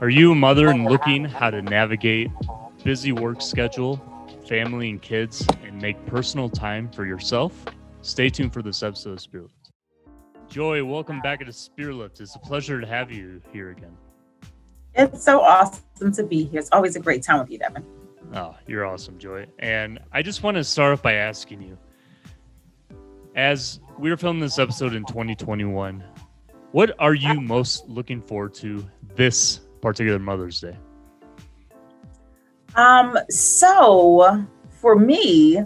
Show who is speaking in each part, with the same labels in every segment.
Speaker 1: Are you a mother and oh, looking how to navigate busy work schedule, family and kids, and make personal time for yourself? Stay tuned for this episode of Spearlift. Joy, welcome back to Spearlift. It's a pleasure to have you here again.
Speaker 2: It's so awesome to be here. It's always a great time with you, Devin.
Speaker 1: Oh, you're awesome, Joy. And I just want to start off by asking you, as we are filming this episode in 2021, what are you most looking forward to this particular Mother's Day?
Speaker 2: Um, so for me,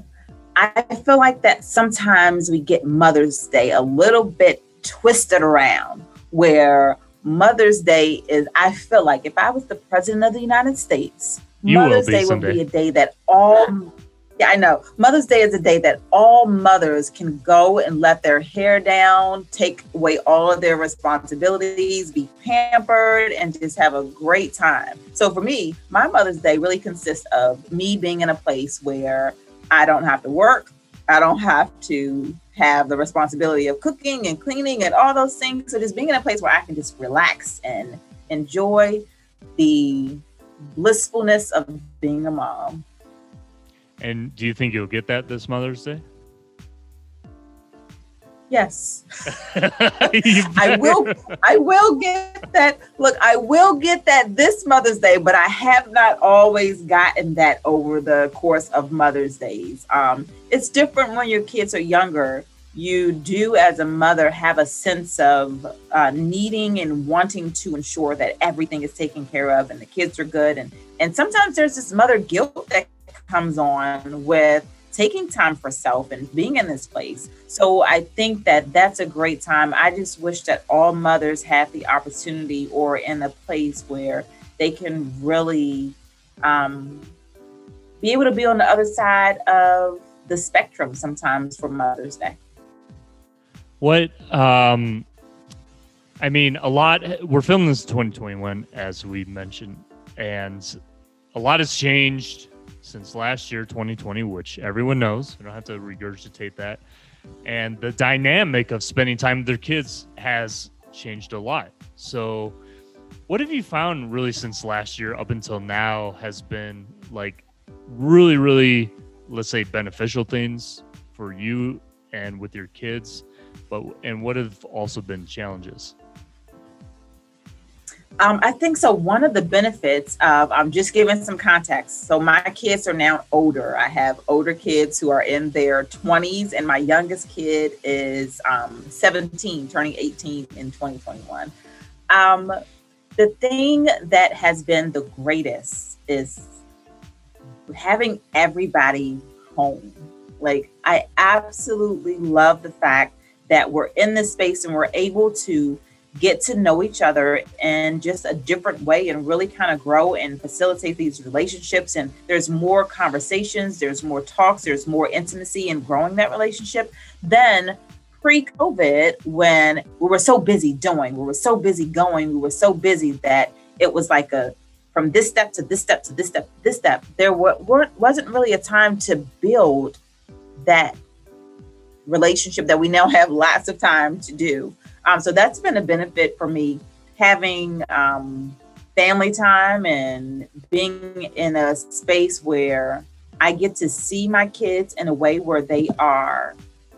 Speaker 2: I feel like that sometimes we get Mother's Day a little bit twisted around where Mother's Day is, I feel like if I was the president of the United States,
Speaker 1: You
Speaker 2: Mother's Day
Speaker 1: someday.
Speaker 2: would be a day that all yeah, I know. Mother's Day is a day that all mothers can go and let their hair down, take away all of their responsibilities, be pampered, and just have a great time. So for me, my Mother's Day really consists of me being in a place where I don't have to work, I don't have to have the responsibility of cooking and cleaning and all those things. So just being in a place where I can just relax and enjoy the blissfulness of being a mom.
Speaker 1: And do you think you'll get that this Mother's Day?
Speaker 2: Yes. I will. I will get that. Look, I will get that this Mother's Day, but I have not always gotten that over the course of Mother's Days. Um, it's different when your kids are younger. You do, as a mother, have a sense of uh, needing and wanting to ensure that everything is taken care of and the kids are good. And and sometimes there's this mother guilt that comes on with taking time for self and being in this place. So I think that that's a great time. I just wish that all mothers have the opportunity or in a place where they can really um, be able to be on the other side of the spectrum sometimes for Mother's Day.
Speaker 1: What um I mean a lot we're filming this in 2021 as we mentioned and a lot has changed since last year 2020 which everyone knows. We don't have to regurgitate that. And the dynamic of spending time with their kids has changed a lot. So what have you found really since last year up until now has been like really really let's say beneficial things for you and with your kids but and what have also been challenges
Speaker 2: Um, I think so. One of the benefits of I'm just giving some context. So my kids are now older. I have older kids who are in their 20s, and my youngest kid is um, 17, turning 18 in 2021. Um, the thing that has been the greatest is having everybody home. Like I absolutely love the fact that we're in this space and we're able to get to know each other in just a different way and really kind of grow and facilitate these relationships. And there's more conversations, there's more talks, there's more intimacy in growing that relationship than pre COVID when we were so busy doing, we were so busy going, we were so busy that it was like a from this step to this step to this step, this step. There were, weren't, wasn't really a time to build that relationship that we now have lots of time to do. Um, so that's been a benefit for me having um, family time and being in a space where I get to see my kids in a way where they are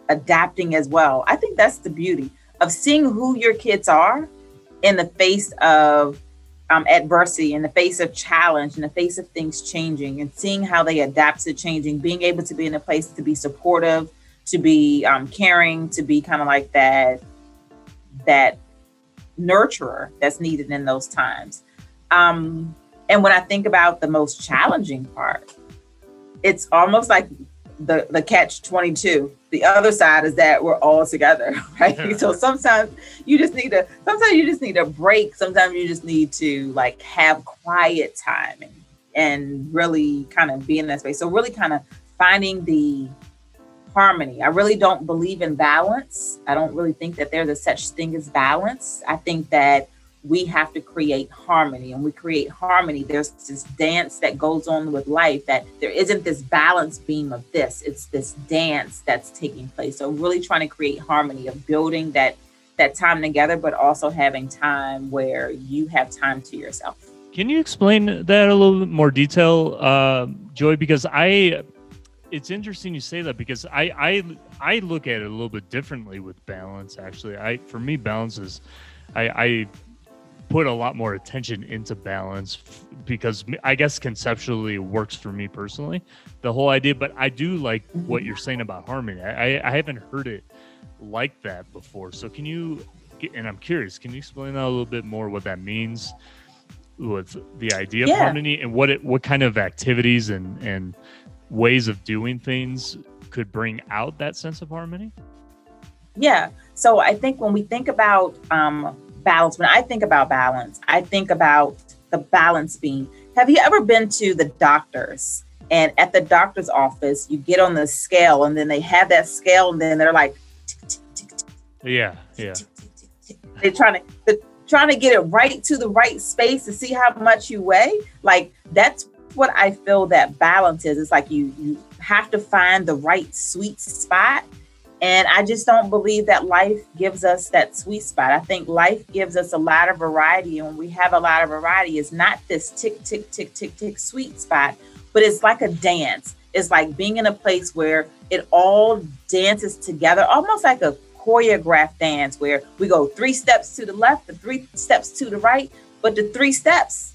Speaker 2: adapting as well. I think that's the beauty of seeing who your kids are in the face of um, adversity, in the face of challenge, in the face of things changing, and seeing how they adapt to changing, being able to be in a place to be supportive, to be um, caring, to be kind of like that that nurturer that's needed in those times. Um, and when I think about the most challenging part, it's almost like the the catch 22 the other side is that we're all together right? So sometimes you just need to sometimes you just need a break. Sometimes you just need to like have quiet time and and really kind of be in that space. So really kind of finding the harmony. I really don't believe in balance. I don't really think that there's a such thing as balance. I think that we have to create harmony. And we create harmony there's this dance that goes on with life that there isn't this balance beam of this. It's this dance that's taking place. So really trying to create harmony of building that that time together but also having time where you have time to yourself.
Speaker 1: Can you explain that a little bit more detail, uh, Joy? Because I, it's interesting you say that because I, I, I look at it a little bit differently with balance. Actually, I, for me, balance is, I, I put a lot more attention into balance f- because I guess conceptually it works for me personally, the whole idea. But I do like what you're saying about harmony. I, I, haven't heard it like that before. So can you? And I'm curious. Can you explain that a little bit more? What that means with the idea of
Speaker 2: Yeah.
Speaker 1: harmony and what it, what kind of activities and and ways of doing things could bring out that sense of harmony?
Speaker 2: Yeah. So I think when we think about um, balance, when I think about balance, I think about the balance beam. Have you ever been to the doctor's? And at the doctor's office, you get on the scale, and then they have that scale, and then they're like,
Speaker 1: Yeah, yeah.
Speaker 2: they're trying to they're trying to get it right to the right space to see how much you weigh. Like that's what I feel that balance is. It's like you you have to find the right sweet spot. And I just don't believe that life gives us that sweet spot. I think life gives us a lot of variety. And when we have a lot of variety, it's not this tick, tick, tick, tick, tick sweet spot, but it's like a dance. It's like being in a place where it all dances together, almost like a choreographed dance where we go three steps to the left the three steps to the right. But the three steps,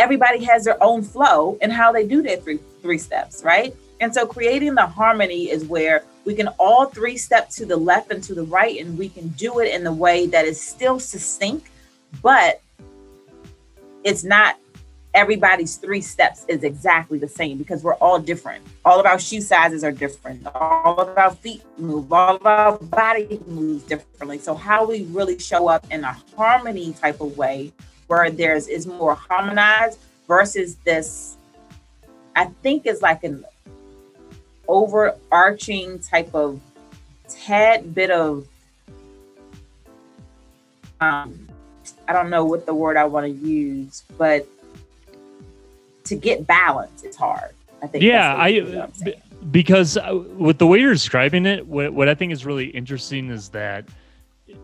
Speaker 2: everybody has their own flow and how they do their three three steps, right? And so creating the harmony is where we can all three step to the left and to the right, and we can do it in the way that is still succinct, but it's not everybody's three steps is exactly the same because we're all different. All of our shoe sizes are different. All of our feet move. All of our body moves differently. So how we really show up in a harmony type of way where there's is more harmonized versus this, I think is like an overarching type of tad bit of um I don't know what the word I want to use, but to get balance, it's hard. I think.
Speaker 1: Yeah, I
Speaker 2: you know what I'm saying.
Speaker 1: because uh, with the way you're describing it, what, what I think is really interesting is that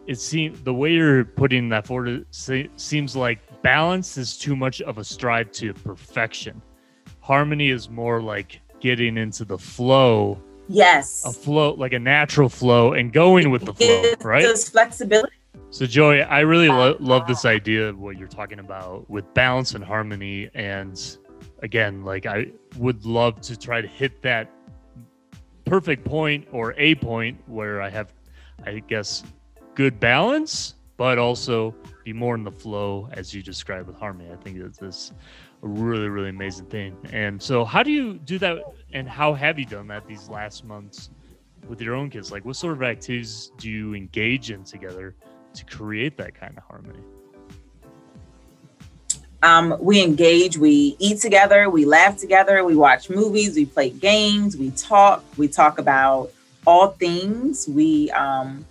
Speaker 1: it seems the way you're putting that forward se- seems like balance is too much of a strive to perfection. Harmony is more like getting into the flow,
Speaker 2: yes.
Speaker 1: a flow like a natural flow, and going with the flow, right?
Speaker 2: us flexibility.
Speaker 1: So, Joey, I really lo- uh, love this idea of what you're talking about with balance and harmony. And again, like I would love to try to hit that perfect point or a point where I have, I guess, good balance, but also be more in the flow as you described with harmony. I think that's this a really, really amazing thing. And so, how do you do that? And how have you done that these last months with your own kids? Like, what sort of activities do you engage in together? to create that kind of harmony.
Speaker 2: Um, we engage, we eat together, we laugh together, we watch movies, we play games, we talk, we talk about all things. We um,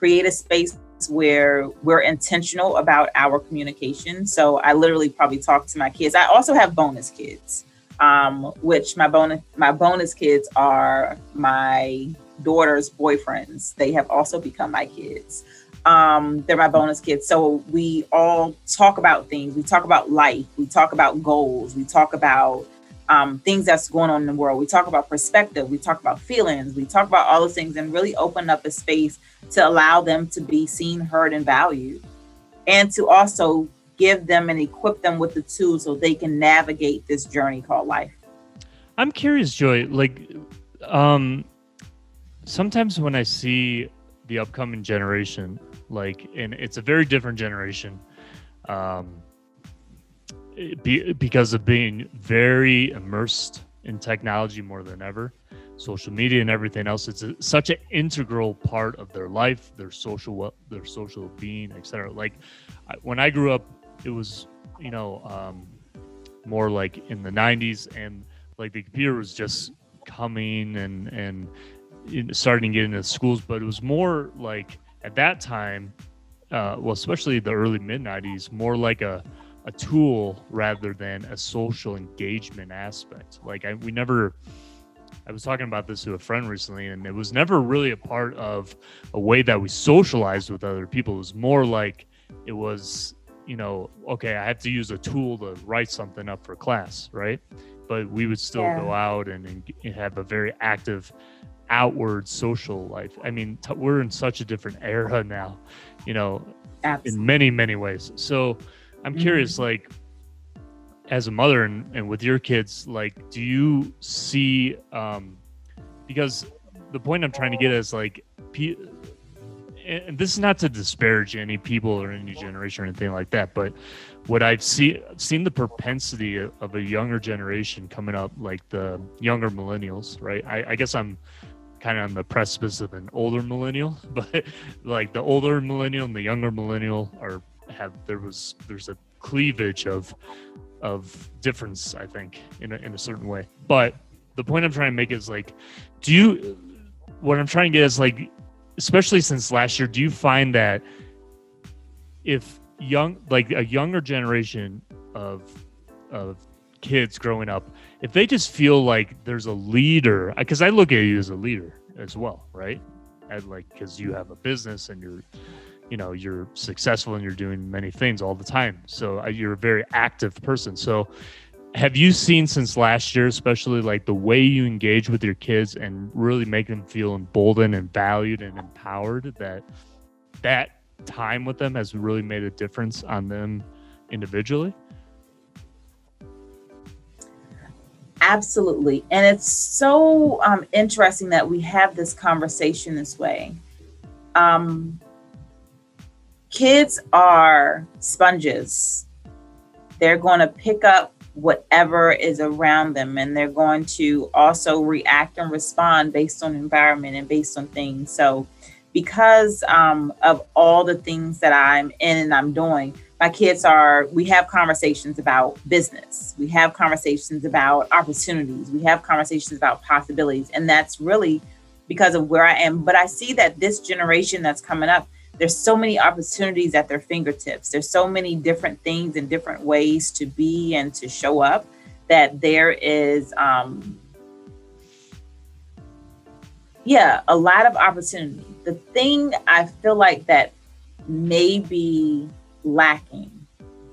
Speaker 2: create a space where we're intentional about our communication. So I literally probably talk to my kids. I also have bonus kids, um, which my bonus my bonus kids are my daughter's boyfriends. They have also become my kids um they're my bonus kids so we all talk about things we talk about life we talk about goals we talk about um, things that's going on in the world. We talk about perspective we talk about feelings we talk about all those things and really open up a space to allow them to be seen heard and valued. And to also give them and equip them with the tools so they can navigate this journey called life.
Speaker 1: I'm curious, Joy, like um sometimes when I see the upcoming generation, like and it's a very different generation, um be, because of being very immersed in technology more than ever, social media and everything else. It's a, such an integral part of their life, their social their social being, etc. Like I, when I grew up, it was you know um, more like in the '90s, and like the computer was just coming and and starting to get into schools, but it was more like at that time, uh, well, especially the early mid '90s, more like a a tool rather than a social engagement aspect. Like I, we never. I was talking about this to a friend recently, and it was never really a part of a way that we socialized with other people. It was more like it was you know, okay, I have to use a tool to write something up for class, right? But we would still
Speaker 2: Yeah.
Speaker 1: go out and, and have a very active outward social life. I mean, t- we're in such a different era now, you know,
Speaker 2: Absolutely.
Speaker 1: in many many ways so i'm curious like as a mother and, and with your kids like do you see um because the point i'm trying to get is like pe- and this is not to disparage any people or any generation or anything like that but what i've seen seen the propensity of, of a younger generation coming up like the younger millennials right? I, I guess i'm kind of on the precipice of an older millennial but like the older millennial and the younger millennial are have there was there's a cleavage of of difference i think in a, in a certain way. But the point i'm trying to make is like do you what i'm trying to get is like especially since last year do you find that if young like a younger generation of of kids growing up if they just feel like there's a leader because i look at you as a leader as well right? And like because you have a business and you're you know you're successful and you're doing many things all the time so uh, you're a very active person so have you seen since last year especially like the way you engage with your kids and really make them feel emboldened and valued and empowered that that time with them has really made a difference on them individually
Speaker 2: Absolutely. And it's so um, interesting that we have this conversation this way. Um, kids are sponges, they're going to pick up whatever is around them, and they're going to also react and respond based on environment and based on things. So, because um, of all the things that I'm in and I'm doing, my kids are we have conversations about business. We have conversations about opportunities. We have conversations about possibilities. And that's really because of where i am. But i see that this generation that's coming up there's so many opportunities at their fingertips there's so many different things and different ways to be and to show up that there is um yeah a lot of opportunity the thing i feel like that may be lacking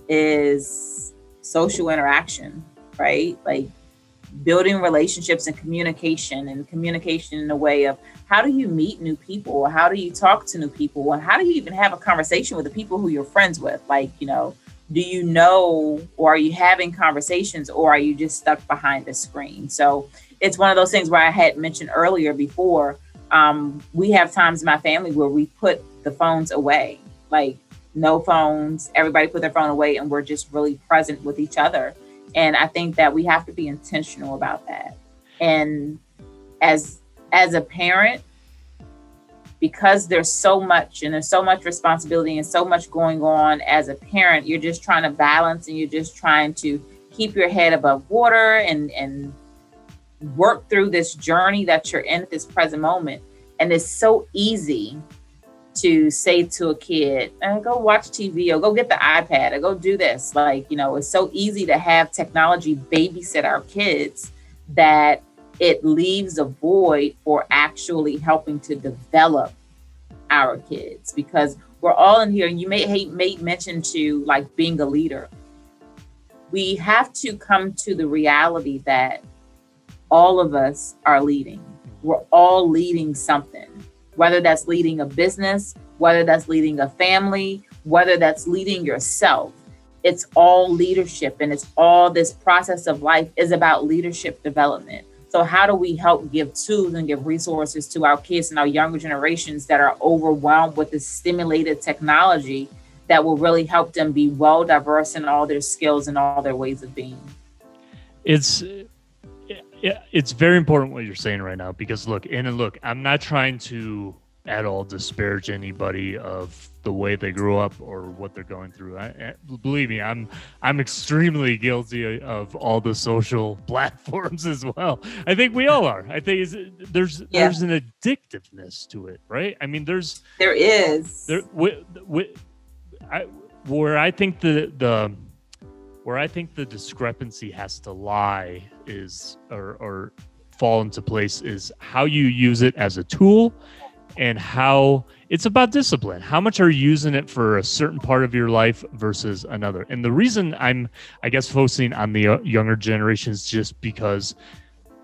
Speaker 2: is social interaction, right? Like building relationships and communication and communication in a way of how do you meet new people? How do you talk to new people? And how do you even have a conversation with the people who you're friends with? Like, you know, do you know or are you having conversations or are you just stuck behind the screen? So it's one of those things where I had mentioned earlier before. Um, we have times in my family where we put the phones away. Like no phones, everybody put their phone away, and we're just really present with each other. And I think that we have to be intentional about that. And as as a parent, because there's so much and there's so much responsibility and so much going on as a parent, you're just trying to balance and you're just trying to keep your head above water and and work through this journey that you're in at this present moment. And it's so easy to say to a kid, eh, go watch TV or go get the iPad or go do this. Like, you know, it's so easy to have technology babysit our kids that it leaves a void for actually helping to develop our kids because we're all in here. And you may made mention to like being a leader. We have to come to the reality that all of us are leading. We're all leading something whether that's leading a business, whether that's leading a family, whether that's leading yourself. It's all leadership and it's all this process of life is about leadership development. So, how do we help give tools and give resources to our kids and our younger generations that are overwhelmed with this stimulated technology that will really help them be well diverse in all their skills and all their ways of being?
Speaker 1: It's yeah, it's very important what you're saying right now because look, and look, I'm not trying to at all disparage anybody of the way they grew up or what they're going through. I, I, believe me, I'm I'm extremely guilty of all the social platforms as well. I think we all are. I think there's yeah. there's an addictiveness to it, right? I mean, there's
Speaker 2: there is
Speaker 1: there we, we, I, where I think the the where I think the discrepancy has to lie is or, or fall into place is how you use it as a tool and how it's about discipline. How much are you using it for a certain part of your life versus another? And the reason I'm, I guess, focusing on the uh, younger generations just because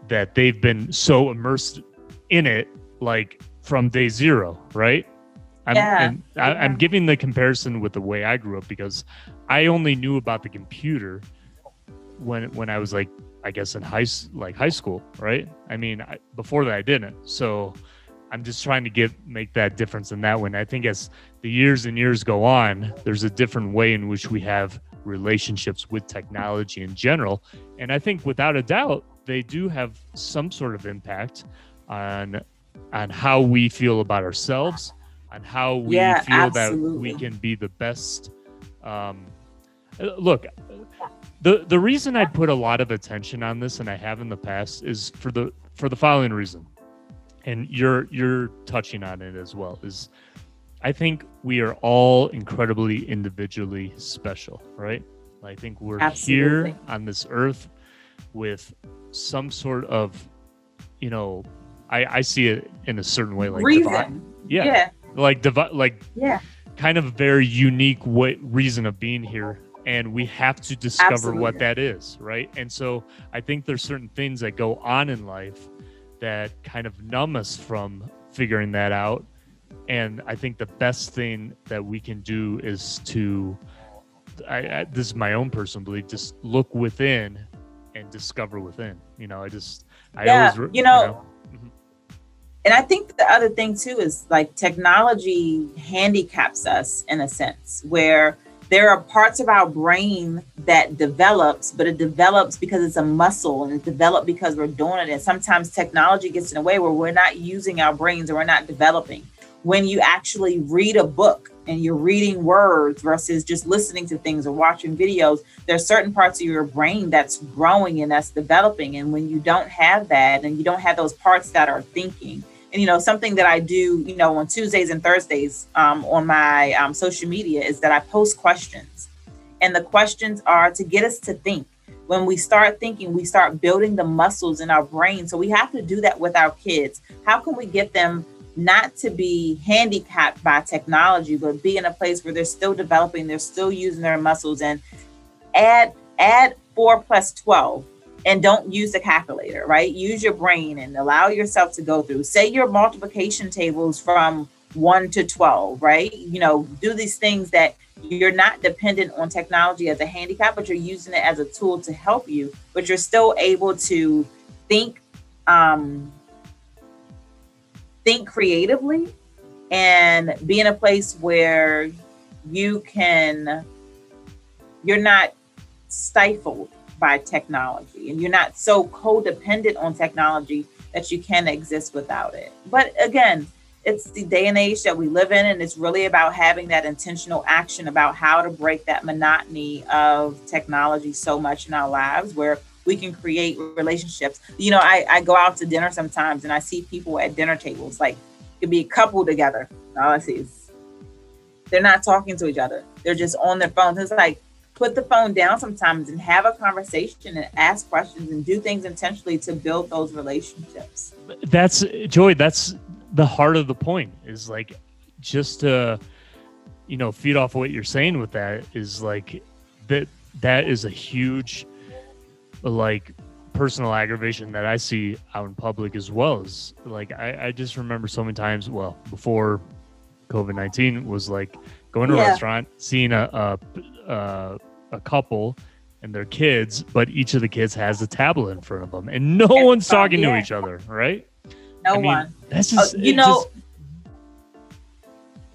Speaker 1: that they've been so immersed in it, like from day zero, right? I'm,
Speaker 2: Yeah.
Speaker 1: and I, I'm giving the comparison with the way I grew up because I only knew about the computer when when I was like I guess in high like high school, right? I mean, I, before that I didn't. So I'm just trying to get make that difference in that one. I think as the years and years go on, there's a different way in which we have relationships with technology in general, and I think without a doubt they do have some sort of impact on on how we feel about ourselves, on how we
Speaker 2: Yeah,
Speaker 1: feel that we can be the best. Um, look, the the reason I put a lot of attention on this, and I have in the past, is for the for the following reason, and you're you're touching on it as well. Is I think we are all incredibly individually special, right? I think we're
Speaker 2: Absolutely.
Speaker 1: here on this earth with some sort of, you know, I I see it in a certain way, like
Speaker 2: Reason.
Speaker 1: yeah,
Speaker 2: yeah,
Speaker 1: like divi- like
Speaker 2: yeah.
Speaker 1: kind of very unique way, reason of being here and we have to discover what that is right? And so i think there's certain things that go on in life that kind of numb us from figuring that out. And i think the best thing that we can do is to I, I this is my own personal belief just look within and discover within. You know i just i
Speaker 2: Yeah,
Speaker 1: always re-
Speaker 2: you know, and I think the other thing too is like technology handicaps us in a sense where there are parts of our brain that develops, but it develops because it's a muscle and it's developed because we're doing it. And sometimes technology gets in a way where we're not using our brains or we're not developing. When you actually read a book and you're reading words versus just listening to things or watching videos, there's certain parts of your brain that's growing and that's developing. And when you don't have that and you don't have those parts that are thinking, you know something that i do you know on tuesdays and thursdays um, on my um, social media is that i post questions. And the questions are to get us to think. When we start thinking we start building the muscles in our brain. So we have to do that with our kids. How can we get them not to be handicapped by technology but be in a place where they're still developing they're still using their muscles and add add 4 plus 12 and don't use the calculator, right? Use your brain and allow yourself to go through. Say your multiplication tables from 1 to 12, right? You know, do these things that you're not dependent on technology as a handicap, but you're using it as a tool to help you, but you're still able to think um think creatively and be in a place where you can you're not stifled by technology and you're not so codependent on technology that you can exist without it. But again, it's the day and age that we live in, and it's really about having that intentional action about how to break that monotony of technology so much in our lives where we can create relationships. You know, I, I go out to dinner sometimes and I see people at dinner tables, like it could be a couple together. All I see is they're not talking to each other. They're just on their phones. It's like put the phone down sometimes and have a conversation and ask questions and do things intentionally to build those relationships.
Speaker 1: that's joy that's the heart of the point is like just to you know feed off what you're saying with that is like that that is a huge like personal aggravation that i see out in public as well as like i, I just remember so many times well before covid-19 was like going to a restaurant seeing a, a a a couple and their kids but each of the kids has a tablet in front of them and no one's
Speaker 2: phone,
Speaker 1: talking to
Speaker 2: yeah.
Speaker 1: each other right
Speaker 2: No
Speaker 1: I mean,
Speaker 2: one.
Speaker 1: That's
Speaker 2: Oh,
Speaker 1: just
Speaker 2: you know,
Speaker 1: just-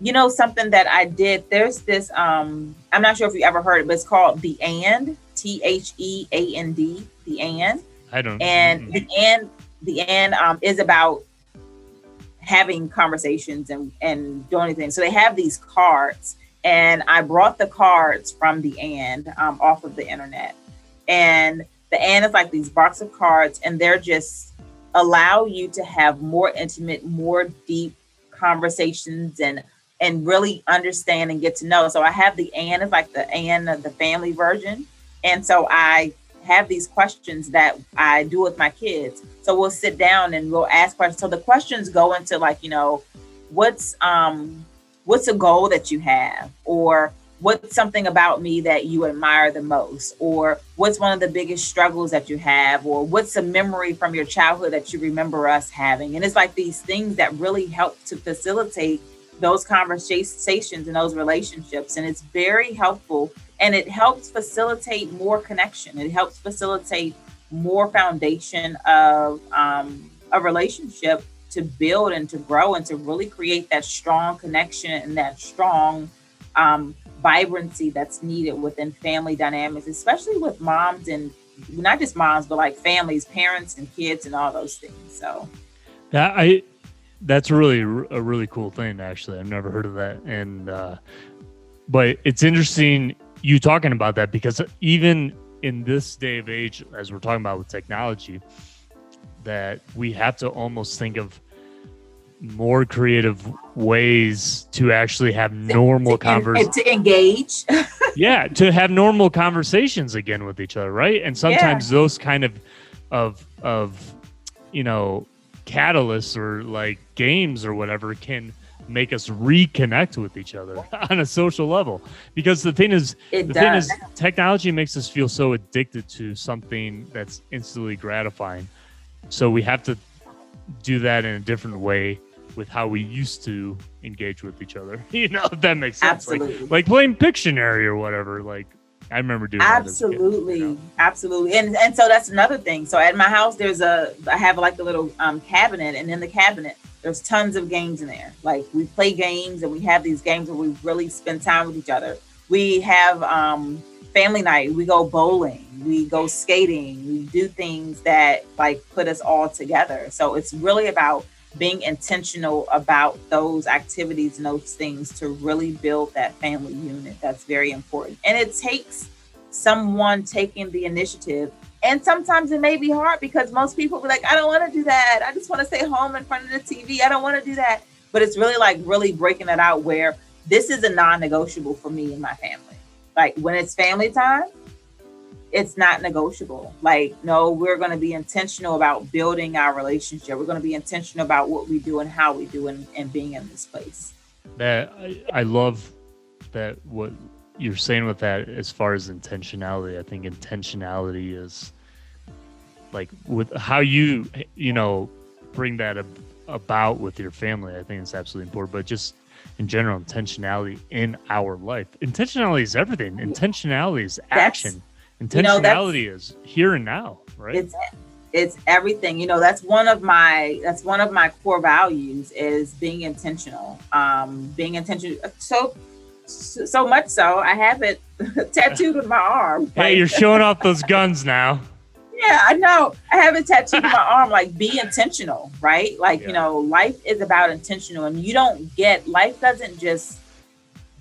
Speaker 2: you know something that I did. There's this. Um, I'm not sure if you ever heard it, but it's called the and T H E A N D. The and
Speaker 1: I don't.
Speaker 2: and the and the and um, is about having conversations and and doing things. So they have these cards, and I brought the cards from the and um, off of the internet, and the and is like these box of cards, and they're just allow you to have more intimate, more deep conversations and and really understand and get to know. So I have the and is like the and of the family version, and so I have these questions that I do with my kids. So we'll sit down and we'll ask questions. So the questions go into like, you know, what's um what's a goal that you have? Or what's something about me that you admire the most? Or what's one of the biggest struggles that you have? Or what's a memory from your childhood that you remember us having? And it's like these things that really help to facilitate those conversations and those relationships. And it's very helpful and it helps facilitate more connection. It helps facilitate more foundation of um, a relationship to build and to grow and to really create that strong connection and that strong um, vibrancy that's needed within family dynamics, especially with moms and not just moms, but like families, parents, and kids, and all those things. So
Speaker 1: that I that's really a really cool thing. Actually, I've never heard of that, and uh, but it's interesting you talking about that because even in this day of age, as we're talking about with technology, that we have to almost think of more creative ways to actually have normal conversations
Speaker 2: to engage.
Speaker 1: Yeah to have normal conversations again with each other right? And sometimes yeah. those kind of of of you know catalysts or like games or whatever can make us reconnect with each other on a social level. Because the thing is it the does. thing is technology makes us feel so addicted to something that's instantly gratifying so we have to do that in a different way with how we used to engage with each other. you know, if that makes sense. Absolutely. Like, like playing Pictionary or whatever. Like I remember doing
Speaker 2: absolutely,
Speaker 1: kid, you know?
Speaker 2: absolutely, and and so that's another thing. So at my house, there's a I have like a little um, cabinet, and in the cabinet, there's tons of games in there. Like we play games, and we have these games where we really spend time with each other. We have um, family night. We go bowling. We go skating. We do things that like put us all together. So it's really about being intentional about those activities and those things to really build that family unit. That's very important. And it takes someone taking the initiative. And sometimes it may be hard because most people be like, I don't want to do that. I just want to stay home in front of the TV. I don't want to do that. But it's really like really breaking it out where this is a non negotiable for me and my family. Like when it's family time, it's not negotiable. Like, no, we're going to be intentional about building our relationship. We're going to be intentional about what we do and how we do and, and being in this place.
Speaker 1: That I, I love that what you're saying with that as far as intentionality. I think intentionality is like with how you you know bring that ab- about with your family. I think it's absolutely important. But just in general, intentionality in our life. Intentionality is everything. Intentionality is action. That's, intentionality you know, is here and now right
Speaker 2: it's it's everything you know that's one of my that's one of my core values is being intentional um being intentional so so much so i have it tattooed on my arm
Speaker 1: hey you're showing off those guns now
Speaker 2: yeah i know i have it tattooed on my arm like be intentional right like yeah. you know life is about intentional and you don't get life doesn't just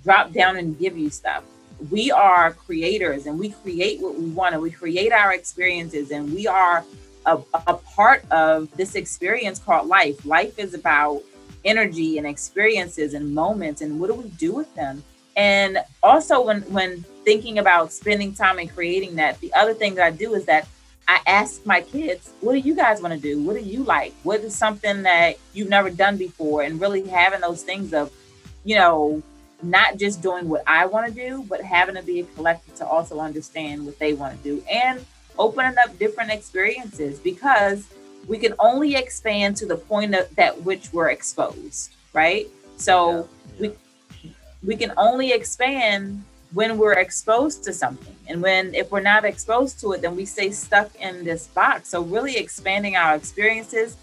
Speaker 2: drop down and give you stuff we are creators and we create what we want and we create our experiences and we are a, a, part of this experience called life. Life is about energy and experiences and moments and what do we do with them? And also when when thinking about spending time and creating that, the other thing that I do is that I ask my kids, what do you guys want to do? What do you like? What is something that you've never done before? And really having those things of, you know, not just doing what I want to do, but having to be a collective to also understand what they want to do and opening up different experiences because we can only expand to the point of, that which we're exposed, right? So yeah, yeah. we we can only expand when we're exposed to something. And when if we're not exposed to it, then we stay stuck in this box. So really expanding our experiences,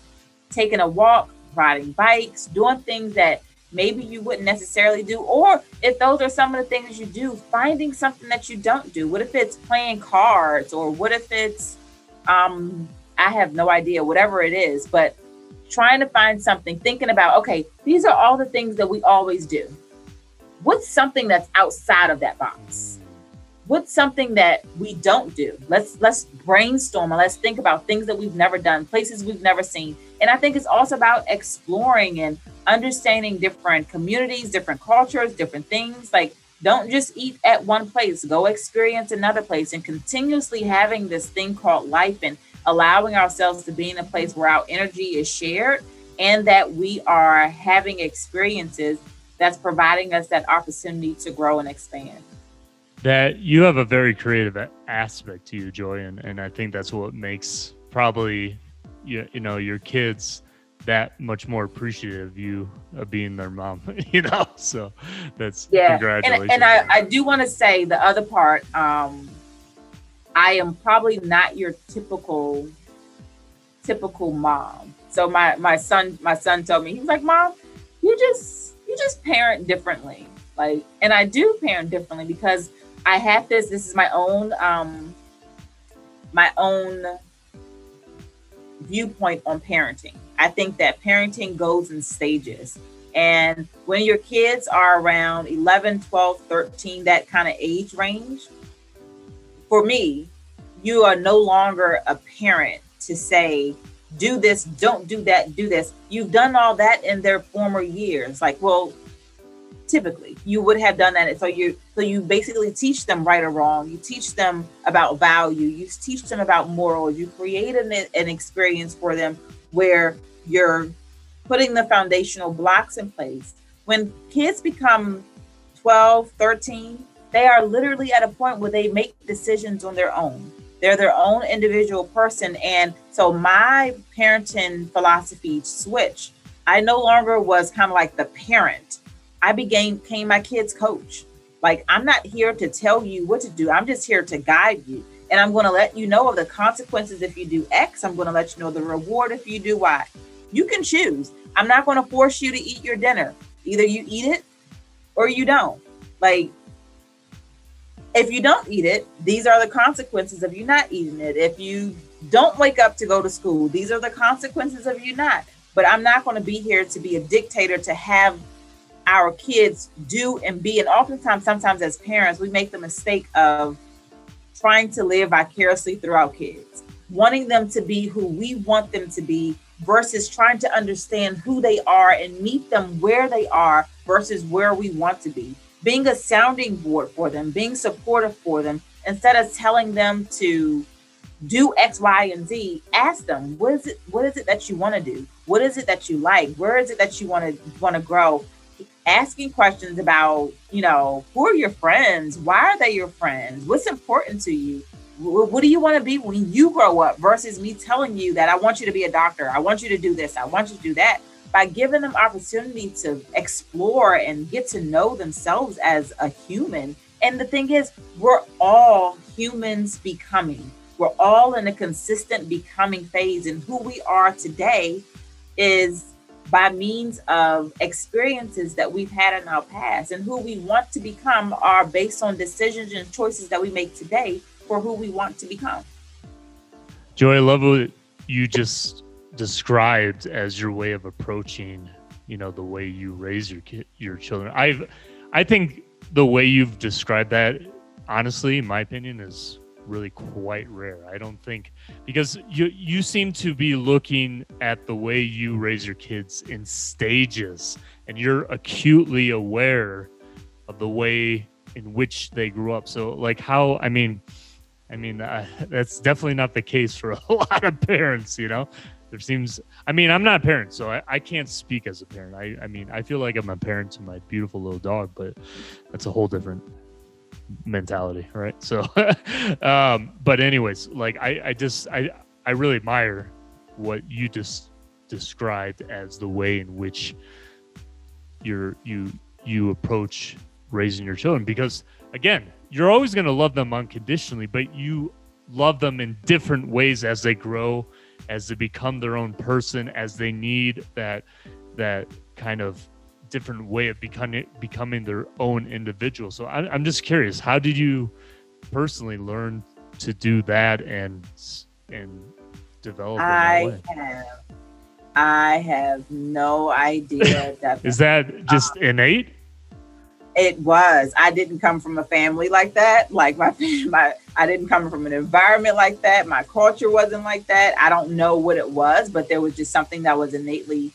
Speaker 2: taking a walk, riding bikes, doing things that maybe you wouldn't necessarily do or if those are some of the things you do finding something that you don't do what if it's playing cards or what if it's um i have no idea whatever it is but trying to find something thinking about okay these are all the things that we always do what's something that's outside of that box? What's something that we don't do? Let's let's brainstorm and let's think about things that we've never done places we've never seen. And i think it's also about exploring and understanding different communities, different cultures, different things. Like, don't just eat at one place, go experience another place, and continuously having this thing called life and allowing ourselves to be in a place where our energy is shared and that we are having experiences that's providing us that opportunity to grow and expand.
Speaker 1: That you have a very creative aspect to you, Joy, and, and I think that's what makes probably you, you know your kids that much more appreciative of you of being their mom you know? So that's
Speaker 2: yeah congratulations and, and I, I do want to say the other part um i am probably not your typical typical mom. So my my son my son told me he was like mom you just you just parent differently like and i do parent differently because i have this this is my own um my own viewpoint on parenting I think that parenting goes in stages. And when your kids are around 11, 12, 13, that kind of age range, for me, you are no longer a parent to say, do this, don't do that, do this. You've done all that in their former years. Like, well, typically you would have done that. So you so you basically teach them right or wrong. You teach them about value. You teach them about morals. You create an, an experience for them where you're putting the foundational blocks in place. When kids become 12, 13, they are literally at a point where they make decisions on their own. They're their own individual person. And so my parenting philosophy switched. I no longer was kind of like the parent. I became, my kid's coach. Like, I'm not here to tell you what to do, I'm just here to guide you. And I'm going to let you know of the consequences if you do X. I'm going to let you know the reward if you do Y. You can choose. I'm not going to force you to eat your dinner. Either you eat it or you don't. Like, if you don't eat it, these are the consequences of you not eating it. If you don't wake up to go to school, these are the consequences of you not. But I'm not going to be here to be a dictator to have our kids do and be. And oftentimes, sometimes as parents, we make the mistake of trying to live vicariously through our kids, wanting them to be who we want them to be versus trying to understand who they are and meet them where they are versus where we want to be. Being a sounding board for them, being supportive for them, instead of telling them to do X, Y, and Z, ask them what is it what is it that you want to do? What is it that you like? Where is it that you want to want to grow? asking questions about, you know, who are your friends? Why are they your friends? What's important to you? What do you want to be when you grow up versus me telling you that I want you to be a doctor? I want you to do this. I want you to do that. By giving them opportunity to explore and get to know themselves as a human. And the thing is, we're all humans becoming. We're all in a consistent becoming phase. And who we are today is by means of experiences that we've had in our past and who we want to become are based on decisions and choices that we make today for who we want to become.
Speaker 1: Joy, I love what you just described as your way of approaching, you know, the way you raise your kid, your children. I've, I think the way you've described that, honestly, in my opinion, is really quite rare. I don't think because you you seem to be looking at the way you raise your kids in stages and you're acutely aware of the way in which they grew up. So like how I mean I mean uh, that's definitely not the case for a lot of parents, you know. There seems I mean I'm not a parent so I, I can't speak as a parent. I, I mean I feel like I'm a parent to my beautiful little dog, but that's a whole different mentality, right? So, um, but anyways, like I, I just I I really admire what you just described as the way in which you're you you approach raising your children because again you're always going to love them unconditionally but you love them in different ways as they grow as they become their own person as they need that that kind of different way of becoming becoming their own individual. So I, I'm just curious, how did you personally learn to do that and and develop?
Speaker 2: I have, I have no idea.
Speaker 1: Is that just um, innate?
Speaker 2: It was. I didn't come from a family like that. Like my my I didn't come from an environment like that. My culture wasn't like that. I don't know what it was, but there was just something that was innately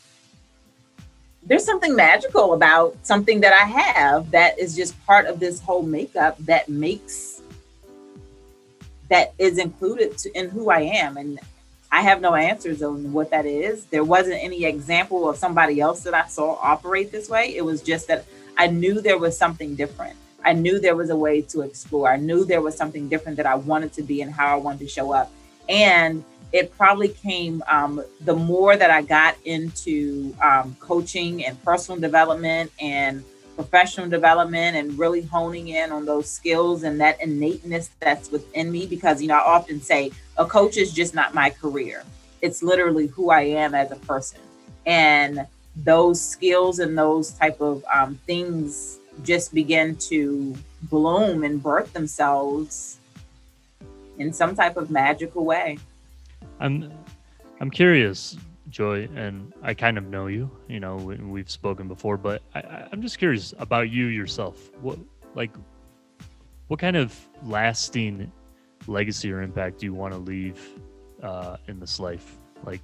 Speaker 2: there's something magical about something that I have that is just part of this whole makeup that makes that is included to, in who I am. And I have no answers on what that is. There wasn't any example of somebody else that I saw operate this way. It was just that I knew there was something different. I knew there was a way to explore. I knew there was something different that I wanted to be and how I wanted to show up. And it probably came um, the more that I got into um, coaching and personal development and professional development and really honing in on those skills and that innateness that's within me. Because, you know, I often say a coach is just not my career, it's literally who I am as a person. And those skills and those type of um, things just begin to bloom and birth themselves in some type of magical way.
Speaker 1: I'm I'm curious, Joy, and I kind of know you. You know, we've spoken before, but I, I'm just curious about you yourself. What like what kind of lasting legacy or impact do you want to leave uh, in this life, like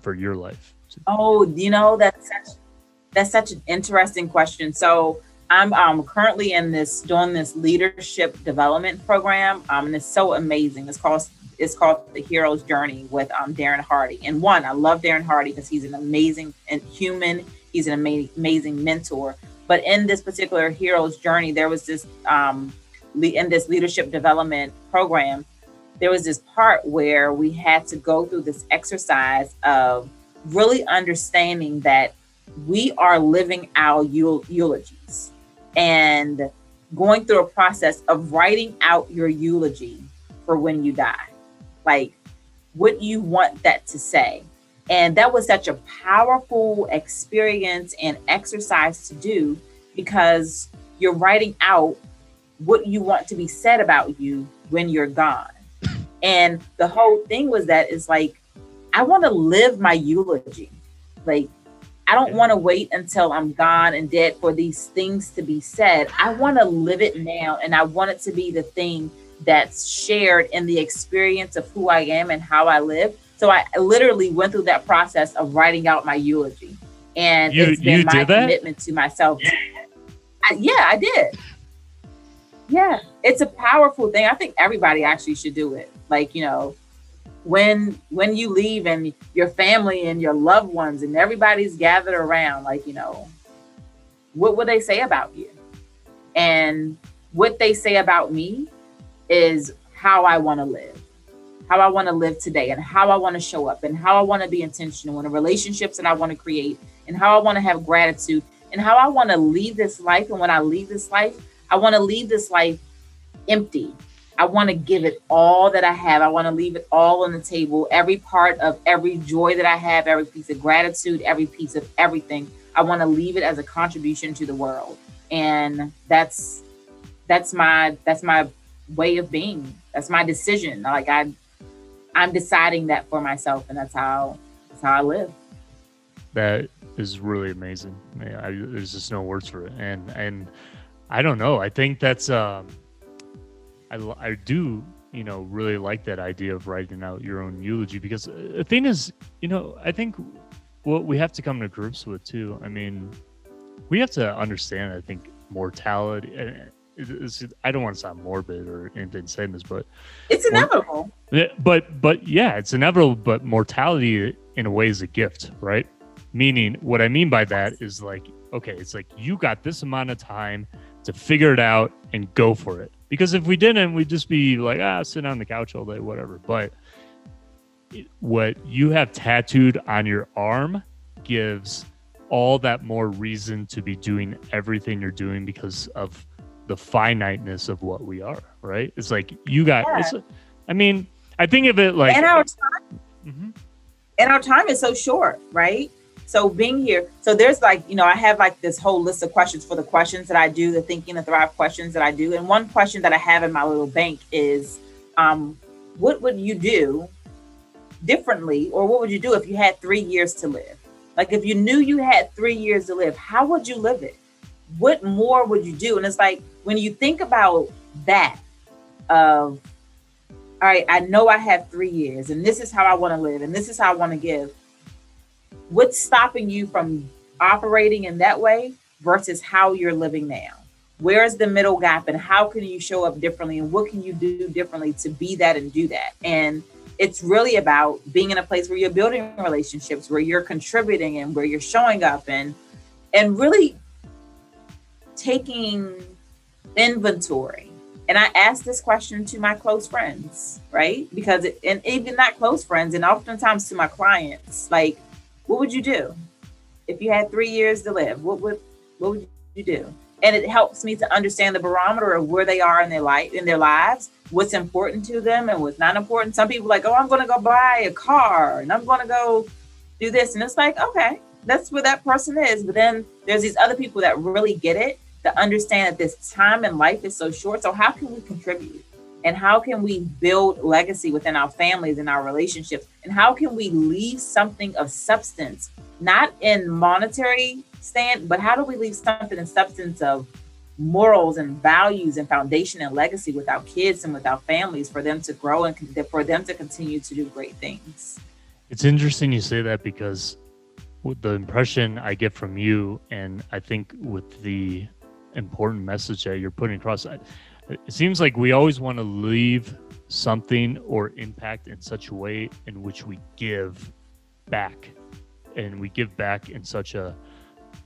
Speaker 1: for your life?
Speaker 2: Oh, you know that's such that's such an interesting question. So I'm um, currently in this doing this leadership development program, um, and it's so amazing. It's called it's called the Hero's Journey with um, Darren Hardy. And one, I love Darren Hardy because he's an amazing human. He's an ama- amazing mentor. But in this particular Hero's Journey, there was this um, in this leadership development program. There was this part where we had to go through this exercise of really understanding that we are living our eul- eulogies and going through a process of writing out your eulogy for when you die. Like what you want that to say. And that was such a powerful experience and exercise to do because you're writing out what you want to be said about you when you're gone. And the whole thing was that it's like, I want to live my eulogy. Like, I don't want to wait until I'm gone and dead for these things to be said. I want to live it now and I want it to be the thing that's shared in the experience of who I am and how I live. So I literally went through that process of writing out my eulogy. And
Speaker 1: you,
Speaker 2: it's been my commitment to myself. I, yeah, I did. Yeah, it's a powerful thing. I think everybody actually should do it. Like, you know, when when you leave and your family and your loved ones and everybody's gathered around like you know what would they say about you? And what they say about me is how i want to live how i want to live today and how i want to show up and how i want to be intentional in the relationships that i want to create and how i want to have gratitude and how i want to leave this life. And when i leave this life i want to leave this life empty I want to give it all that I have. I want to leave it all on the table. Every part of every joy that I have, every piece of gratitude, every piece of everything. I want to leave it as a contribution to the world. And that's that's my that's my way of being. That's my decision. Like I I'm deciding that for myself and that's how that's how I live.
Speaker 1: That is really amazing. I, there's just no words for it. And and I don't know. I think that's um I, I do you know really like that idea of writing out your own eulogy because uh, the thing is you know i think what we have to come to grips with too i mean we have to understand i think mortality i don't want to sound morbid or anything saying this but
Speaker 2: it's inevitable.
Speaker 1: But but yeah it's inevitable but mortality in a way is a gift right? Meaning what i mean by that is like okay it's like you got this amount of time to figure it out and go for it because if we didn't, we'd just be like, ah, sit on the couch all day, whatever. But what you have tattooed on your arm gives all that more reason to be doing everything you're doing because of the finiteness of what we are, right? It's like you got, yeah. I mean, I think of it like.
Speaker 2: And our time. Mm-hmm. And our time is so short, right? So being here, so there's like, you know, I have like this whole list of questions for the questions that I do, the thinking and thrive questions that I do. And one question that I have in my little bank is, um, what would you do differently, or what would you do if you had three years to live? Like if you knew you had three years to live, how would you live it? What more would you do? And it's like when you think about that, of all right, I know I have three years, and this is how I want to live, and this is how I want to give what's stopping you from operating in that way versus how you're living now? Where's the middle gap and how can you show up differently and what can you do differently to be that and do that? And it's really about being in a place where you're building relationships, where you're contributing and where you're showing up and and really taking inventory. And I ask this question to my close friends, right? Because it, and even not close friends, and oftentimes to my clients, like, what would you do if you had three years to live? What would what would you do? And it helps me to understand the barometer of where they are in their life in their lives, what's important to them and what's not important. Some people like, oh, I'm going to go buy a car and I'm going to go do this, and it's like, okay, that's where that person is. But then there's these other people that really get it, that understand that this time in life is so short. So how can we contribute? And how can we build legacy within our families and our relationships? And how can we leave something of substance, not in monetary stand, but how do we leave something in substance of morals and values and foundation and legacy with our kids and with our families for them to grow and for them to continue to do great things?
Speaker 1: It's interesting you say that because the impression I get from you, and I think with the important message that you're putting across, it seems like we always want to leave something or impact in such a way in which we give back, and we give back in such a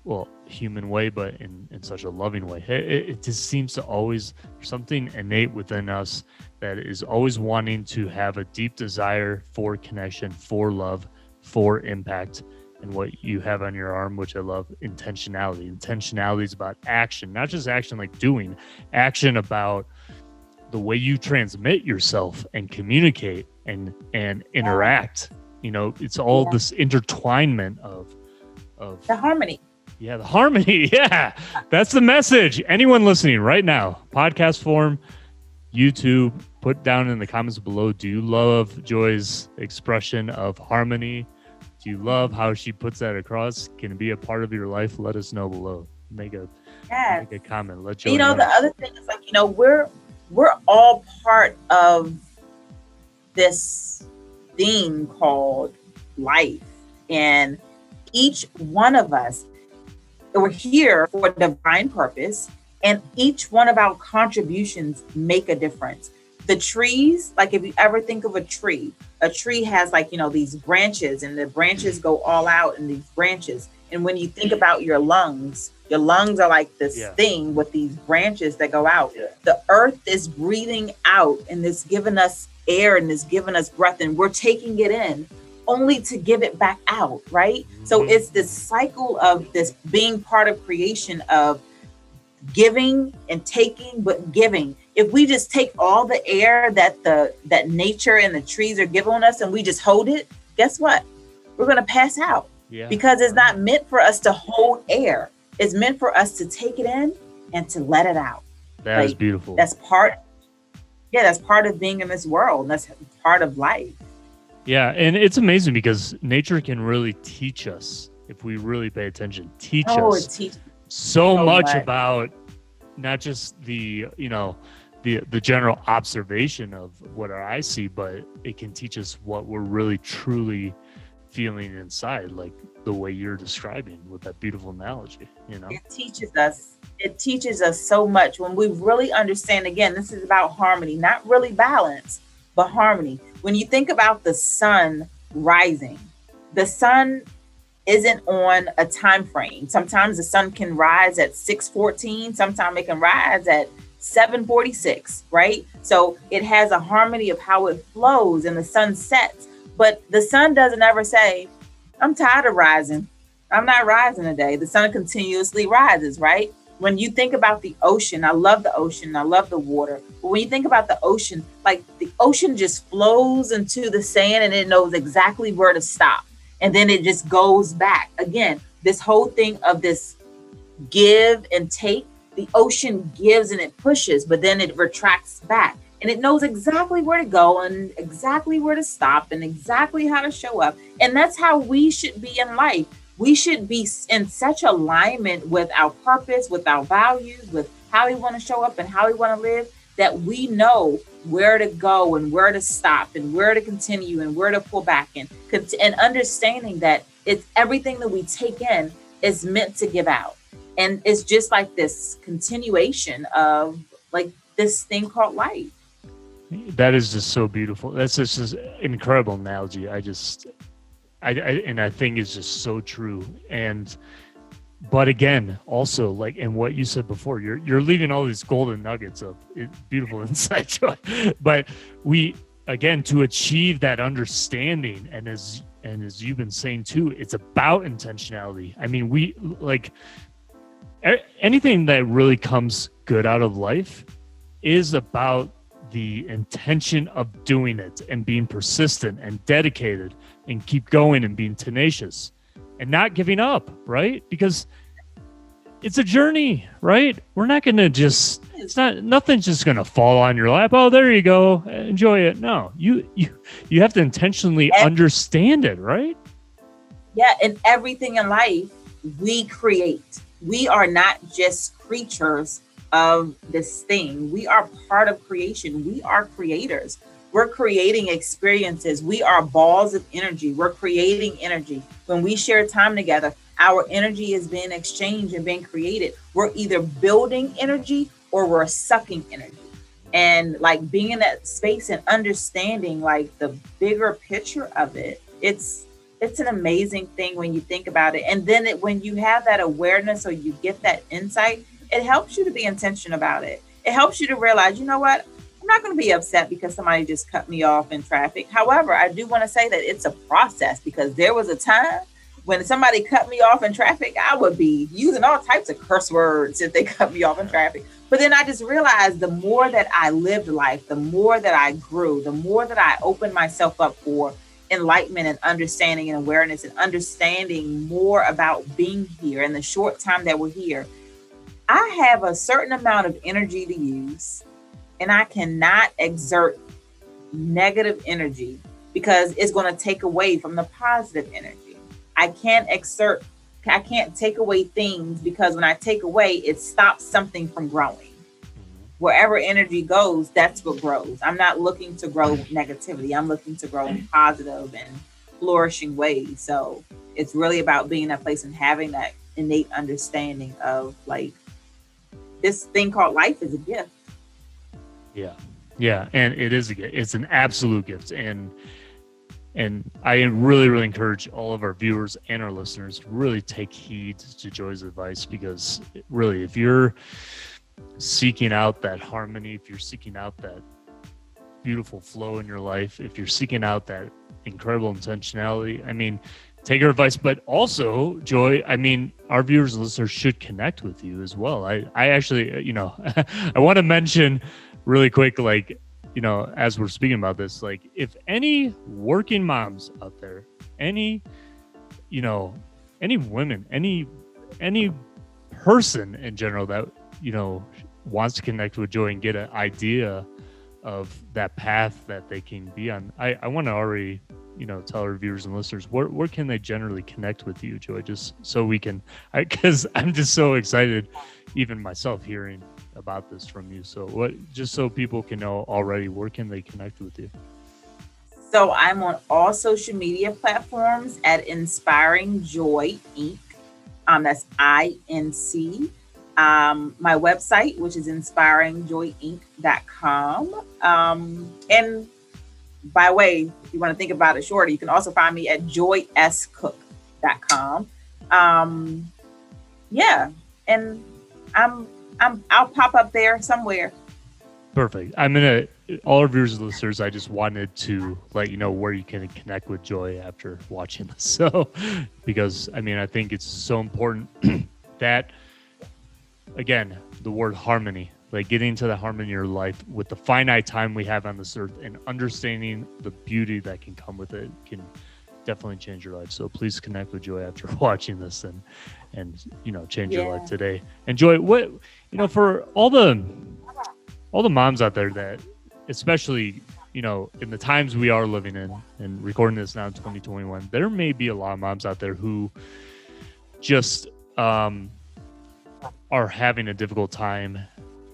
Speaker 1: well human way, but in in such a loving way. It, it just seems to always something innate within us that is always wanting to have a deep desire for connection, for love, for impact and what you have on your arm, which I love intentionality. Intentionality is about action, not just action like doing, action about the way you transmit yourself and communicate and and interact. You know, it's all yeah. this intertwinement of of
Speaker 2: the harmony.
Speaker 1: Yeah, the harmony. Yeah. That's the message. Anyone listening right now, podcast form, YouTube, put down in the comments below. Do you love Joy's expression of harmony you love how she puts that across? Can it be a part of your life? Let us know below. Make a yes. make a comment. Let
Speaker 2: you. You know, know the other thing is like you know we're we're all part of this thing called life, and each one of us we're here for a divine purpose, and each one of our contributions make a difference the trees like if you ever think of a tree a tree has like you know these branches and the branches go all out in these branches and when you think about your lungs your lungs are like this yeah. thing with these branches that go out yeah. the earth is breathing out and it's giving us air and it's giving us breath and we're taking it in only to give it back out right mm-hmm. so it's this cycle of this being part of creation of giving and taking but giving if we just take all the air that the that nature and the trees are giving us and we just hold it guess what? We're going to pass out. Yeah. because it's not meant for us to hold air. It's meant for us to take it in and to let it out.
Speaker 1: That like, is beautiful.
Speaker 2: that's part yeah that's part of being in this world. That's part of life.
Speaker 1: Yeah and it's amazing because nature can really teach us if we really pay attention teach oh, us teach- so, so much, much. about not just the you know the the general observation of what our eyes see, but it can teach us what we're really truly feeling inside, like the way you're describing with that beautiful analogy. You know,
Speaker 2: it teaches us. It teaches us so much when we really understand. Again, this is about harmony, not really balance, but harmony. When you think about the sun rising, the sun isn't on a time frame. Sometimes the sun can rise at 614, sometimes it can rise at 746, right? So it has a harmony of how it flows and the sun sets. But the sun doesn't ever say, I'm tired of rising. I'm not rising today. The sun continuously rises, right? When you think about the ocean, I love the ocean, I love the water. But when you think about the ocean, like the ocean just flows into the sand and it knows exactly where to stop. And then it just goes back. Again, this whole thing of this give and take the ocean gives and it pushes, but then it retracts back. And it knows exactly where to go and exactly where to stop and exactly how to show up. And that's how we should be in life. We should be in such alignment with our purpose, with our values, with how we want to show up and how we want to live that we know where to go and where to stop and where to continue and where to pull back in. And understanding that it's everything that we take in is meant to give out and it's just like this continuation of like this thing called life
Speaker 1: that is just so beautiful. That's just, just incredible analogy. I just, I, I and I think is just so true. And but again, also like and what you said before, you're you're leaving all these golden nuggets of eh, beautiful insight. But we again to achieve that understanding and as and as you've been saying too, it's about intentionality. I mean, we like anything that really comes good out of life is about the intention of doing it and being persistent and dedicated and keep going and being tenacious and not giving up, right? Because it's a journey, right? We're not going to just it's not nothing's just going to fall on your lap. Oh, there you go. Enjoy it. No. You you you have to intentionally and, understand it, right?
Speaker 2: Yeah, and everything in life we create. We are not just creatures of this thing. We are part of creation. We are creators. We're creating experiences. We are balls of energy. We're creating energy. When we share time together, our energy is being exchanged and being created. We're either building energy or we're sucking energy. And like being in that space and understanding like the bigger picture of it, it's it's an amazing thing when you think about it. And then it, when you have that awareness or you get that insight, it helps you to be intentional about it. It helps you to realize, you know what, I'm not going to be upset because somebody just cut me off in traffic. However, I do want to say that it's a process because there was a time when somebody cut me off in traffic, I would be using all types of curse words if they cut me off in traffic. But then I just realized the more that I lived life, the more that I grew, the more that I opened myself up for enlightenment and understanding and awareness and understanding more about being here in the short time that we're here. I have a certain amount of energy to use and I cannot exert negative energy because it's going to take away from the positive energy. I can't exert, I can't take away things because when I take away, it stops something from growing. Wherever energy goes, that's what grows. I'm not looking to grow negativity, I'm looking to grow in positive and flourishing ways. So it's really about being in that place and having that innate understanding of like this thing called life is a gift
Speaker 1: yeah, yeah, and it is a gift. It's an absolute gift, and and I really, really encourage all of our viewers and our listeners to really take heed to Joy's advice because really, if you're seeking out that harmony, if you're seeking out that beautiful flow in your life, if you're seeking out that incredible intentionality, I mean, take her advice. But also, Joy, I mean, our viewers and listeners should connect with you as well. I, I actually, uh, you know, I want to mention really quick, like, you know, as we're speaking about this, like, if any working moms out there, any, you know, any women, any, any person in general that, you know, wants to connect with Joy and get an idea of that path that they can be on, I, I want to already you know tell our viewers and listeners where, where can they generally connect with you joy just so we can because i'm just so excited even myself hearing about this from you. So what just so people can know already where can they connect with you?
Speaker 2: So I'm on all social media platforms at Inspiring Joy Inc. Um, that's I N C. Um, my website, which is inspiringjoyinc.com. Um, and by the way, if you want to think about it shorter, you can also find me at joyscook.com. Um, yeah, and I'm I'm I'll pop up there somewhere.
Speaker 1: Perfect. I'm gonna all of and listeners. I just wanted to let you know where you can connect with Joy after watching this. So, because I mean, I think it's so important that again, the word harmony, like getting to the harmony in your life with the finite time we have on this earth and understanding the beauty that can come with it can definitely change your life. So please connect with Joy after watching this and and you know change yeah. your life today. And Joy, what you know for all the all the moms out there that especially you know in the times we are living in and recording this now in 2021 there may be a lot of moms out there who just um are having a difficult time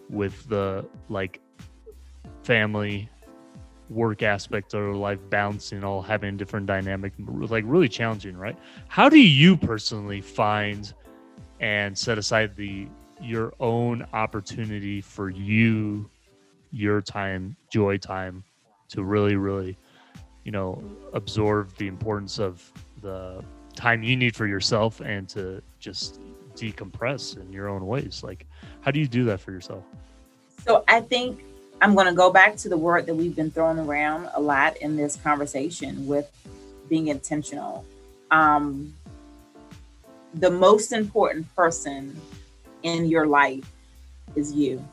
Speaker 1: with the like family work aspect of life balancing all having different dynamic like really challenging right? How do you personally find and set aside the your own opportunity for you your time, joy time, to really, really, you know, absorb the importance of the time you need for yourself and to just decompress in your own ways. Like, how do you do that for yourself?
Speaker 2: So I think I'm going to go back to the word that we've been throwing around a lot in this conversation with being intentional. Um, the most important person in your life is you.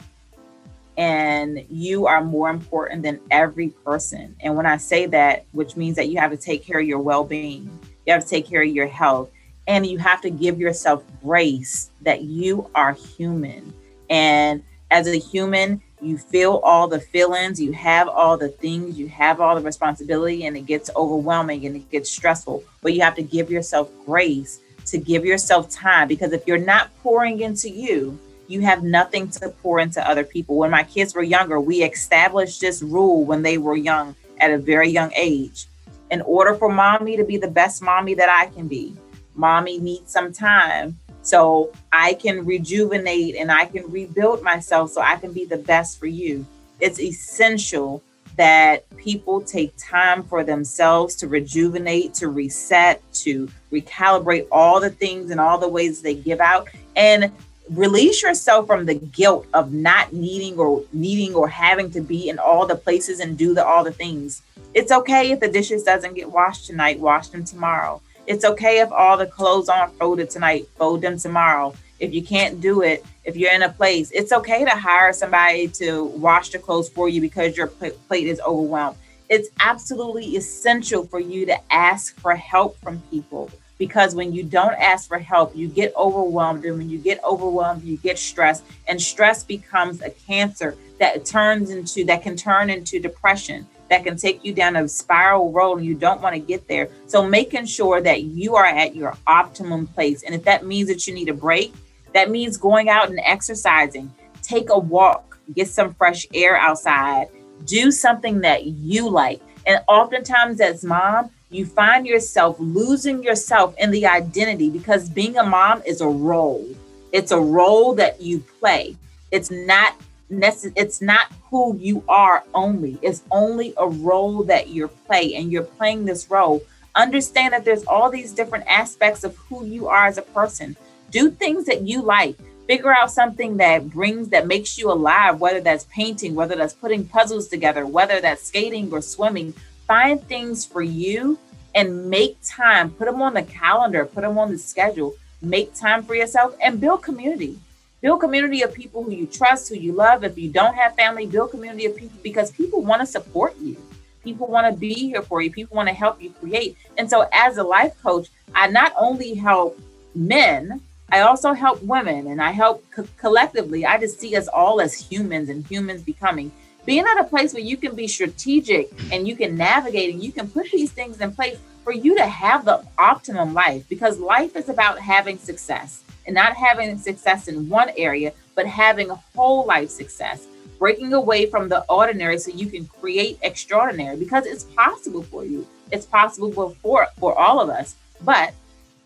Speaker 2: And you are more important than every person. And when I say that, which means that you have to take care of your well being, you have to take care of your health, and you have to give yourself grace that you are human. And as a human, you feel all the feelings, you have all the things, you have all the responsibility, and it gets overwhelming and it gets stressful. But you have to give yourself grace to give yourself time because if you're not pouring into you, you have nothing to pour into other people. When my kids were younger, we established this rule when they were young at a very young age. In order for mommy to be the best mommy that I can be, mommy needs some time so I can rejuvenate and I can rebuild myself so I can be the best for you. It's essential that people take time for themselves to rejuvenate, to reset, to recalibrate all the things and all the ways they give out and release yourself from the guilt of not needing or needing or having to be in all the places and do the all the things. It's okay if the dishes doesn't get washed tonight, wash them tomorrow. It's okay if all the clothes aren't folded tonight, fold them tomorrow. If you can't do it, if you're in a place, it's okay to hire somebody to wash the clothes for you because your plate is overwhelmed. It's absolutely essential for you to ask for help from people because when you don't ask for help, you get overwhelmed. And when you get overwhelmed, you get stressed, and stress becomes a cancer that turns into that can turn into depression that can take you down a spiral road and you don't want to get there. So making sure that you are at your optimum place. And if that means that you need a break, that means going out and exercising, take a walk, get some fresh air outside, do something that you like. And oftentimes as mom, you find yourself losing yourself in the identity because being a mom is a role. It's a role that you play. It's not necess- it's not who you are only. It's only a role that you're playing and you're playing this role. Understand that there's all these different aspects of who you are as a person. Do things that you like. Figure out something that brings that makes you alive, whether that's painting, whether that's putting puzzles together, whether that's skating or swimming. Find things for you and make time. Put them on the calendar, put them on the schedule. Make time for yourself and build community build community of people who you trust, who you love. If you don't have family, build community of people because people want to support you. People want to be here for you. People want to help you create. And so, as a life coach, I not only help men, I also help women and I help co- collectively. I just see us all as humans and humans becoming. Being at a place where you can be strategic and you can navigate and you can put these things in place for you to have the optimum life because life is about having success and not having success in one area, but having whole life success, breaking away from the ordinary so you can create extraordinary because it's possible for you. It's possible for, for all of us, but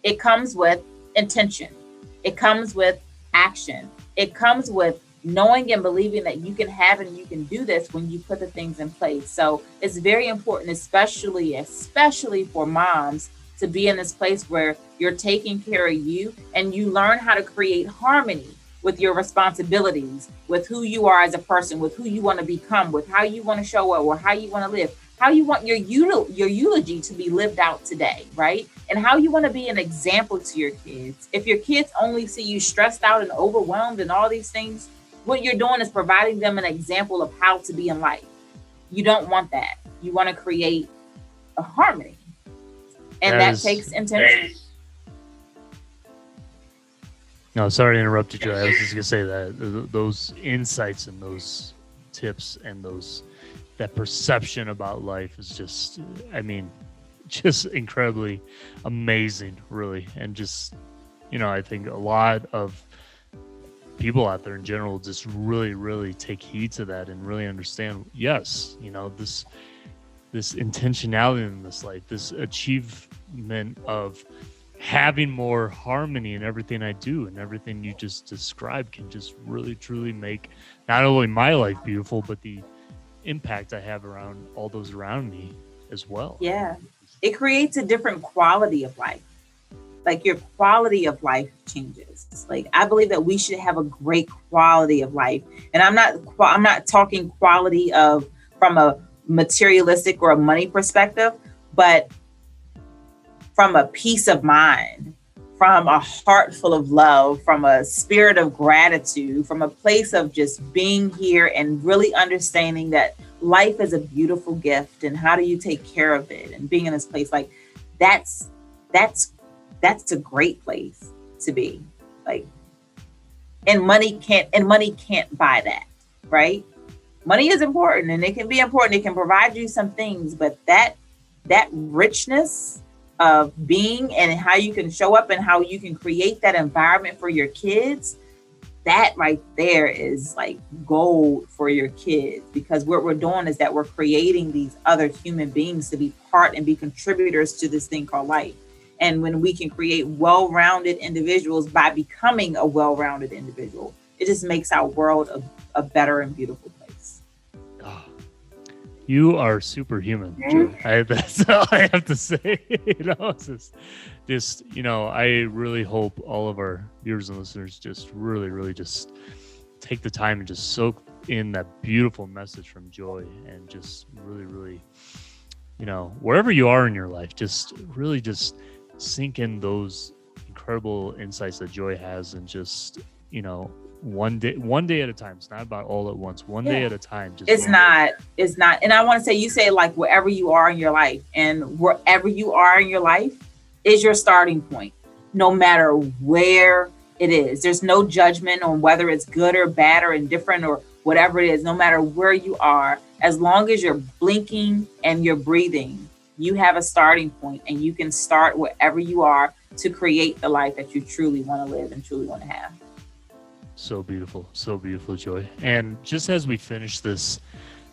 Speaker 2: it comes with intention. It comes with action. It comes with knowing and believing that you can have and you can do this when you put the things in place. So it's very important, especially, especially for moms to be in this place where you're taking care of you and you learn how to create harmony with your responsibilities, with who you are as a person, with who you want to become, with how you want to show up or how you want to live, how you want your your eulogy to be lived out today, right? And how you want to be an example to your kids. If your kids only see you stressed out and overwhelmed and all these things, what you're doing is providing them an example of how to be in life. You don't want that. You want to create a harmony and that, that takes intention.
Speaker 1: No, sorry to interrupt you, Joy. I was just gonna say that those insights and those tips and those that perception about life is just, I mean, just incredibly amazing, really, and just, you know, I think a lot of people out there in general just really, really take heed to that and really understand. Yes, you know, this this intentionality in this life, this of having more harmony in everything I do and everything you just described can just really truly make not only my life beautiful, but the impact I have around all those around me as well.
Speaker 2: Yeah. It creates a different quality of life. Like your quality of life changes. Like I believe that we should have a great quality of life. And I'm not I'm not talking quality of from a materialistic or a money perspective, but from a peace of mind, from a heart full of love, from a spirit of gratitude, from a place of just being here and really understanding that life is a beautiful gift and how do you take care of it and being in this place like that's that's that's a great place to be. Like and money can't and money can't buy that right? Money is important and it can be important. It can provide you some things but that that richness of being and how you can show up and how you can create that environment for your kids that right there is like gold for your kids. Because what we're doing is that we're creating these other human beings to be part and be contributors to this thing called life. And when we can create well-rounded individuals by becoming a well-rounded individual it just makes our world a, a better and beautiful
Speaker 1: you are superhuman. Mm-hmm. I, that's all I have to say. you know, it's just, just, you know, I really hope all of our viewers and listeners just really, really just take the time and just soak in that beautiful message from Joy and just really, really, you know, wherever you are in your life, just really just sink in those incredible insights that Joy has and just, you know, one day one day at a time. It's not about all at once. One yeah. day at a time.
Speaker 2: Just it's not day. it's not and i want to say you say like wherever you are in your life and wherever you are in your life is your starting point no matter where it is. There's no judgment on whether it's good or bad or indifferent or whatever it is no matter where you are as long as you're blinking and you're breathing you have a starting point and you can start wherever you are to create the life that you truly want to live and truly want to have
Speaker 1: so beautiful, so beautiful, Joy. And just as we finish this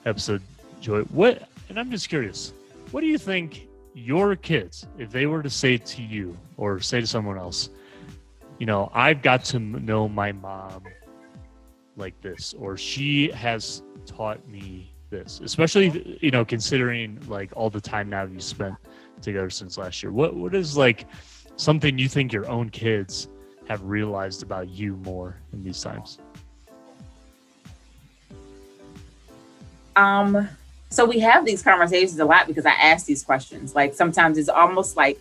Speaker 1: episode, Joy, what? And I'm just curious, what do you think your kids, if they were to say to you or say to someone else, you know, I've got to know my mom like this, or she has taught me this, especially you know, considering like all the time now you spent together since last year. What what is like something you think your own kids have realized about you more in these times?
Speaker 2: Um, so we have these conversations a lot because I ask these questions. Like sometimes it's almost like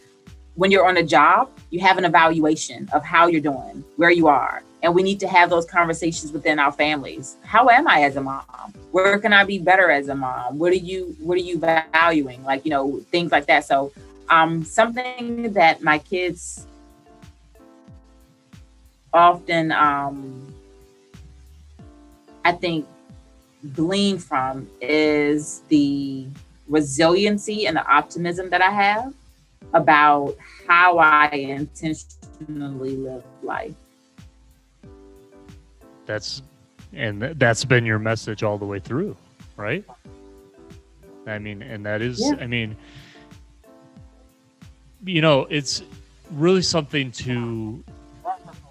Speaker 2: when you're on a job, you have an evaluation of how you're doing, where you are. And we need to have those conversations within our families. How am I as a mom? Where can I be better as a mom? What are you what are you valuing? Like, you know, things like that. So um something that my kids often um, I think glean from is the resiliency and the optimism that I have about how I intentionally live life.
Speaker 1: That's and that's been your message all the way through, right? I mean, and that is, yeah. I mean, you know, it's really something to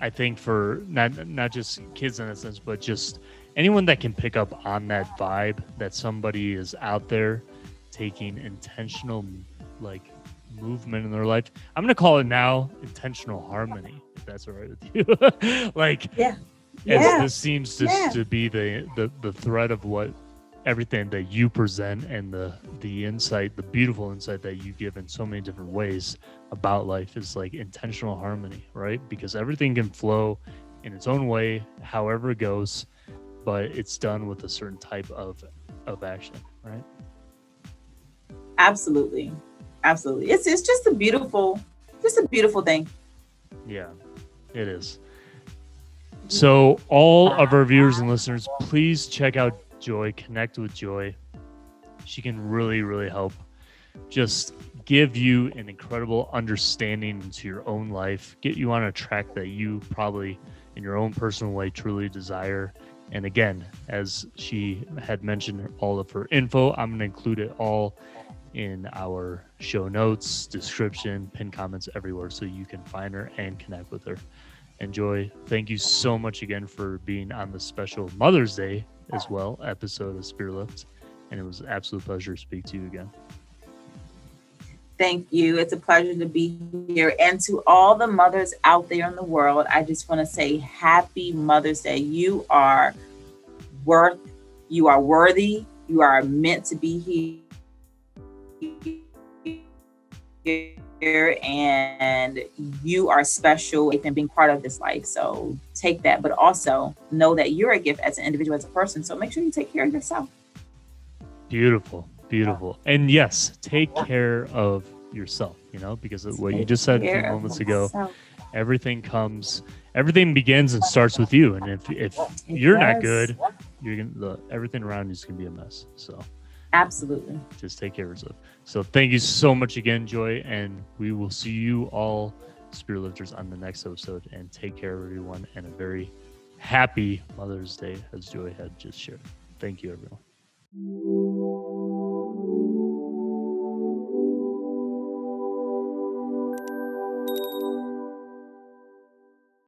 Speaker 1: I think for not not just kids in a sense, but just anyone that can pick up on that vibe that somebody is out there taking intentional like movement in their life. I'm gonna call it now intentional harmony, if that's all right with you. like
Speaker 2: yeah.
Speaker 1: Yeah. this seems to, yeah. to be the, the the thread of what everything that you present and the the insight the beautiful insight that you give in so many different ways about life is like intentional harmony right? Because everything can flow in its own way however it goes but it's done with a certain type of of action right?
Speaker 2: Absolutely. Absolutely. It's it's just a beautiful just a beautiful thing.
Speaker 1: Yeah it is. So all of our viewers and listeners please check out Joy, connect with Joy. She can really, really help just give you an incredible understanding into your own life, get you on a track that you probably, in your own personal way, truly desire. And again, as she had mentioned all of her info, I'm going to include it all in our show notes, description, pin comments everywhere so you can find her and connect with her. Enjoy. Thank you so much again for being on the special Mother's Day as well episode of Spirit Lift. And it was an absolute pleasure to speak to you again.
Speaker 2: Thank you. It's a pleasure to be here. And to all the mothers out there in the world, I just want to say happy Mother's Day. You are worth, you are worthy, you are meant to be here, and you are special and being part of this life. So take that, but also know that you're a gift as an individual, as a person. So make sure you take care of yourself.
Speaker 1: Beautiful, beautiful. And yes, take care of yourself, you know, because of what you just said a few moments ago, everything comes everything begins and starts with you. And if if it you're does. not good, you're gonna the, everything around you is gonna be a mess. So
Speaker 2: absolutely
Speaker 1: just take care of yourself. So thank you so much again, Joy, and we will see you all spirit lifters on the next episode and take care everyone and a very happy Mother's Day as Joy had just shared. Thank you everyone.